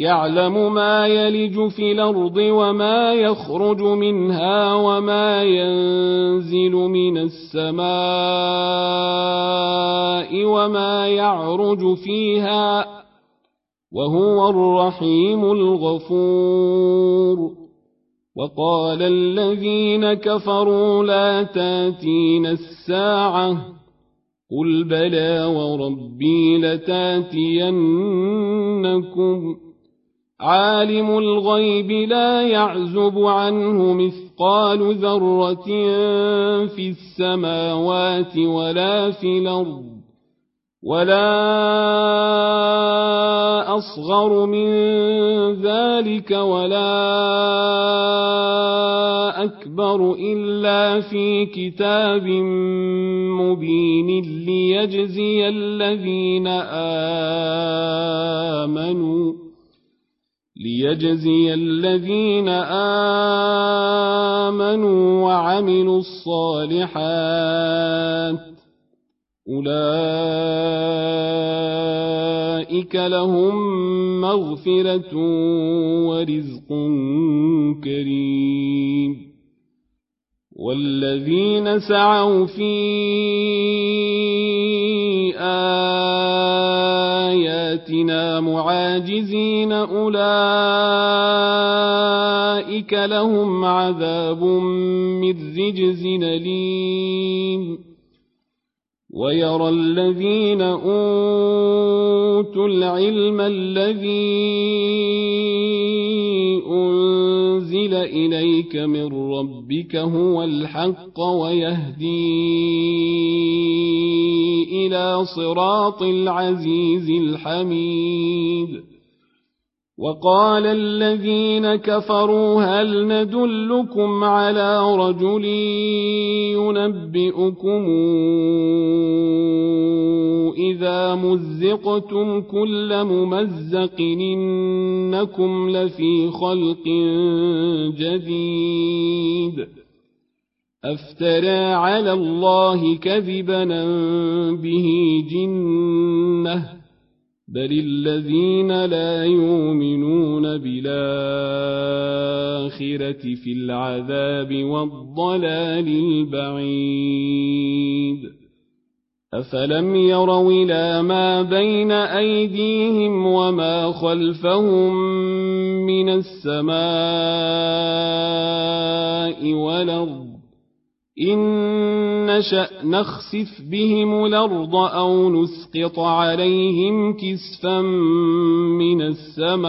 يعلم ما يلج في الأرض وما يخرج منها وما ينزل من السماء وما يعرج فيها وهو الرحيم الغفور. وقال الذين كفروا لا تاتين الساعة قل بلى وربي لتأتينكم عالم الغيب لا يعزب عنه مثقال ذرة في السماوات ولا في الأرض ولا أصغر من ذلك ولا أكبر إلا في كتاب مبين ليجزي الذين آمنوا ليجزي الذين آمنوا وعملوا الصالحات أولئك لهم مغفرة ورزق كريم والذين سعوا في آياتنا معاجزين أولئك لهم عذاب من رجز أليم. ويرى الذين أوتوا العلم الذي أنزل إليك من ربك هو الحق ويهدي إلى صراط العزيز الحميد. وقال الذين كفروا هل ندلكم على رجل ينبئكم إذا مزقتم كل ممزق إنكم لفي خلق جديد. أفترى على الله كذبا به جنه بل الذين لا يؤمنون بالآخرة في العذاب والضلال البعيد. أفلم يروا إلى ما بين أيديهم وما خلفهم من السماء والأرض إن نشأ نخسف بهم الأرض أو نسقط عليهم كسفا من السماء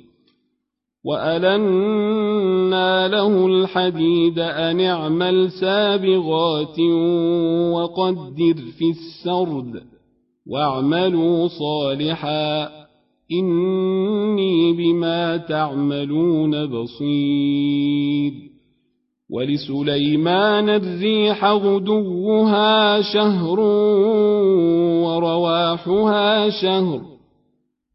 وألنا له الحديد أن اعمل سابغات وقدر في السرد واعملوا صالحاً إني بما تعملون بصير ولسليمان الريح غدوها شهر ورواحها شهر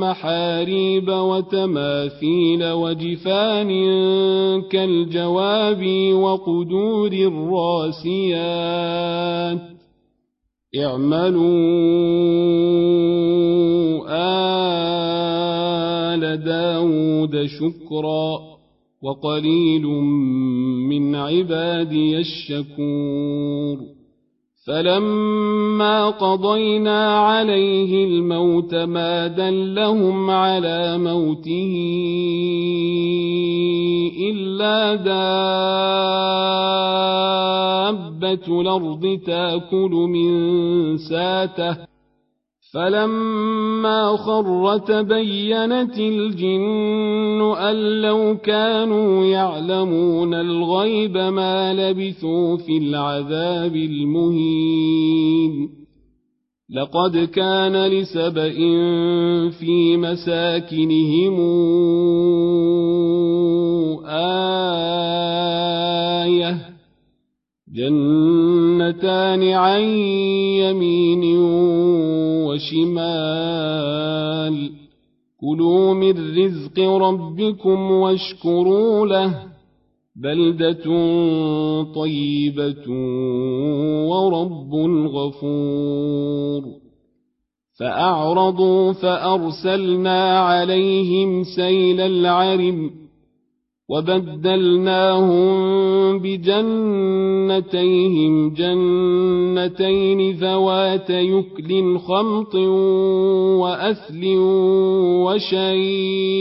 محاريب وتماثيل وجفان كالجواب وقدور الراسيات. اعملوا آل داود شكرا وقليل من عبادي الشكور. فلما قضينا عليه الموت ما دلهم على موته إلا دابة الأرض تأكل من ساته فلما خر تبينت الجن أن لو كانوا يعلمون الغيب ما لبثوا في العذاب المهين لقد كان لسبإ في مساكنهم آية جنتان عن يمين وشمال. كلوا من رزق ربكم واشكروا له. بلدة طيبة ورب غفور. فأعرضوا فأرسلنا عليهم سيل العرم وبدلناهم بجنتيهم جنتين ذوات يكل خمط وأثل وشيء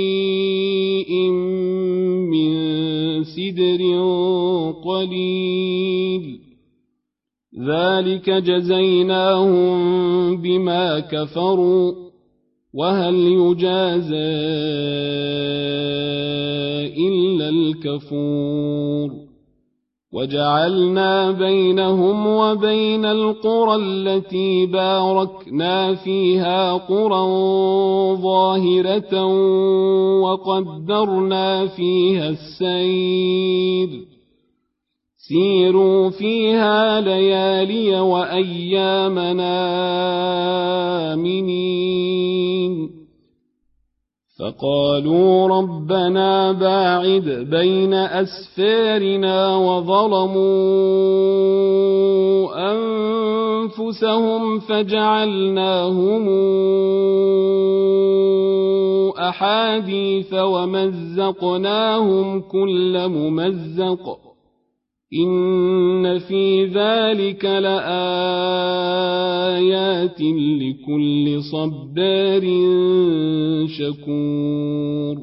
من سدر قليل. ذلك جزيناهم بما كفروا وهل يجازى إلا الكفور. وجعلنا بينهم وبين القرى التي باركنا فيها قرى ظاهرة وقدرنا فيها السير. سيروا فيها ليالي وأيامنا آمنين. فقالوا ربنا باعد بين أسفارنا وظلموا أنفسهم فجعلناهم أحاديث ومزقناهم كل ممزق إن في ذلك لآيات لكل صبار شكور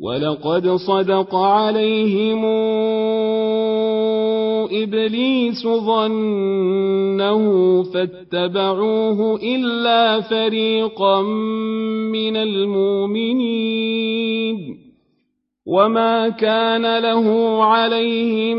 ولقد صدق عليهم إبليس ظنه فاتبعوه إلا فريقا من المؤمنين وما كان له عليهم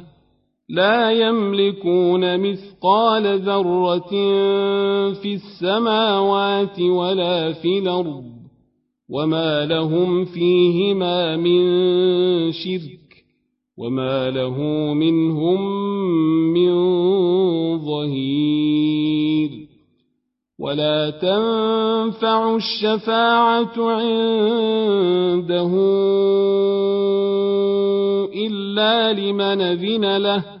لا يملكون مثقال ذرة في السماوات ولا في الأرض وما لهم فيهما من شرك وما له منهم من ظهير ولا تنفع الشفاعة عنده إلا لمن أذن له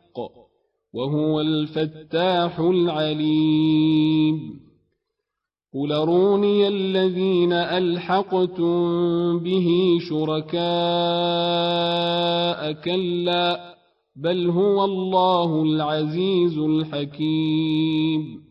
وهو الفتاح العليم. قل أروني الذين ألحقتم به شركاء كلا بل هو الله العزيز الحكيم.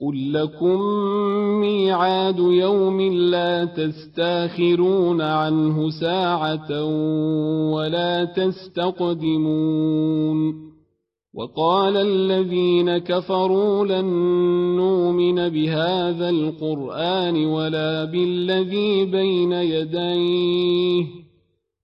قل لكم ميعاد يوم لا تستاخرون عنه ساعة ولا تستقدمون وقال الذين كفروا لن نؤمن بهذا القرآن ولا بالذي بين يديه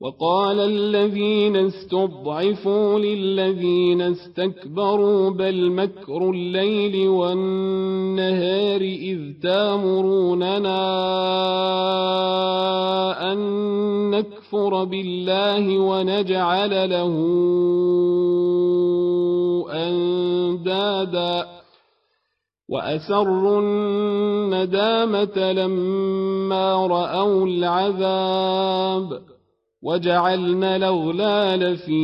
وقال الذين استضعفوا للذين استكبروا بل مكر الليل والنهار إذ تامروننا أن نكفر بالله ونجعل له أندادا وأسروا الندامة لما رأوا العذاب وجعلنا الأغلال في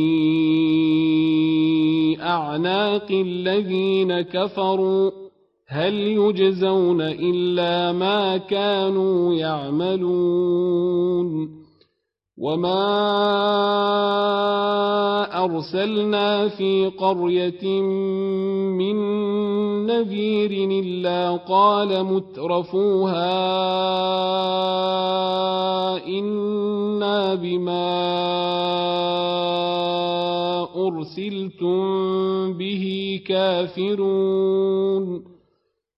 أعناق الذين كفروا هل يجزون إلا ما كانوا يعملون وما أرسلنا في قرية من نذير إلا قال مترفوها إنا بما أرسلتم به كافرون.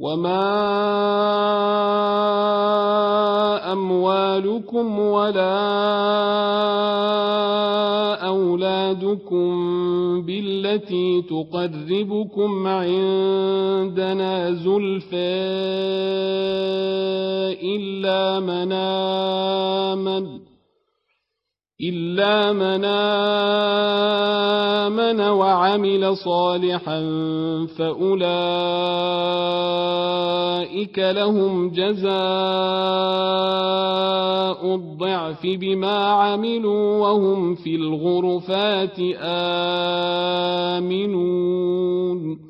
وما أموالكم ولا أولادكم بالتي تقربكم عندنا زلفى إلا من آمن إلا من آمن وعمل صالحا فأولئك لهم جزاء الضعف بما عملوا وهم في الغرفات آمنون.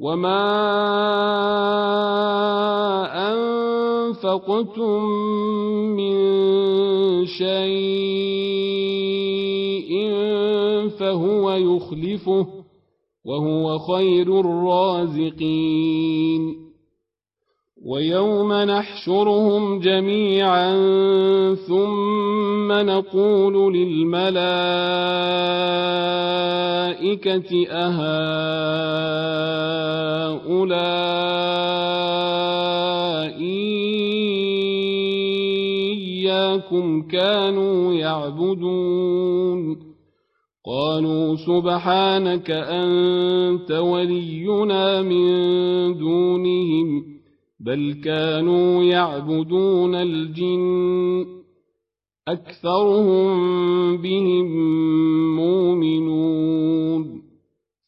وما أنفقتم من شيء فهو يخلفه وهو خير الرازقين ويوم نحشرهم جميعا ثم نقول للملائكة أهؤلاء إياكم كانوا يعبدون قالوا سبحانك أنت ولينا من دونهم بل كانوا يعبدون الجن أكثرهم بهم مؤمنون.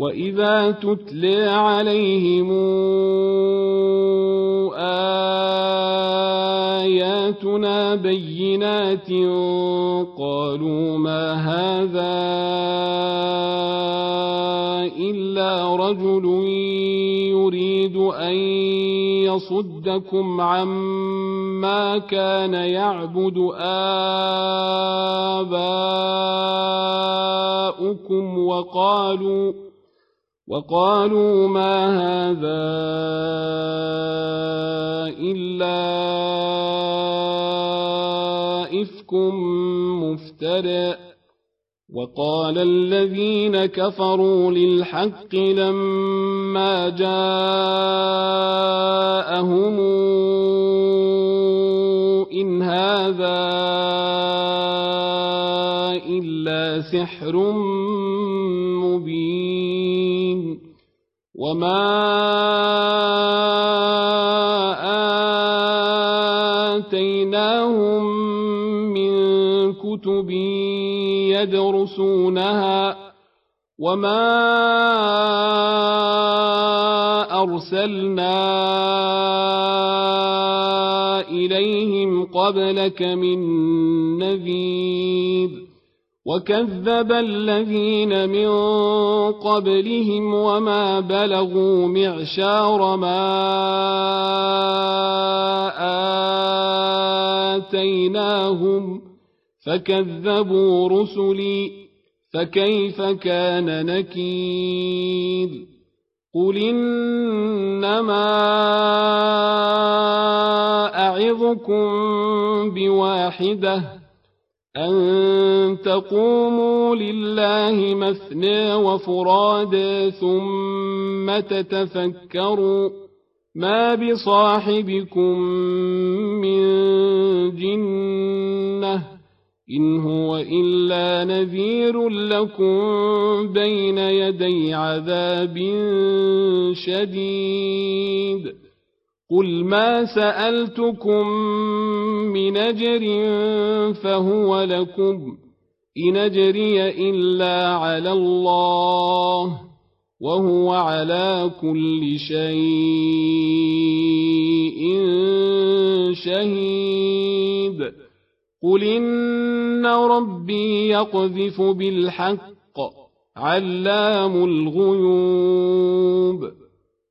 واذا تتلى عليهم اياتنا بينات قالوا ما هذا الا رجل يريد ان يصدكم عما كان يعبد اباؤكم وقالوا وقالوا ما هذا إلا إفك مفترى وقال الذين كفروا للحق لما جاءهم إن هذا إلا سحر وما آتيناهم من كتب يدرسونها وما أرسلنا إليهم قبلك من نذير وكذب الذين من قبلهم وما بلغوا معشار ما آتيناهم فكذبوا رسلي فكيف كان نكير قل إنما أعظكم بواحده أن تقوموا لله مثنى وفرادى ثم تتفكروا ما بصاحبكم من جنة إن هو إلا نذير لكم بين يدي عذاب شديد. قل ما سألتكم من أجر فهو لكم إن أجري إلا على الله وهو على كل شيء شهيد. قل إن ربي يقذف بالحق علام الغيوب.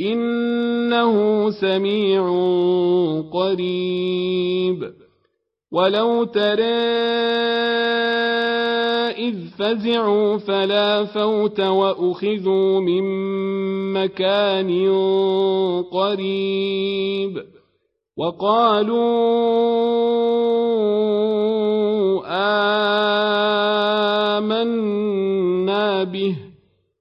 إنه سميع قريب. ولو ترى إذ فزعوا فلا فوت وأخذوا من مكان قريب. وقالوا آمنا به.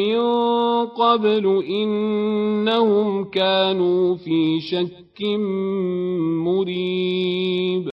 من قبل إنهم كانوا في شك مريب.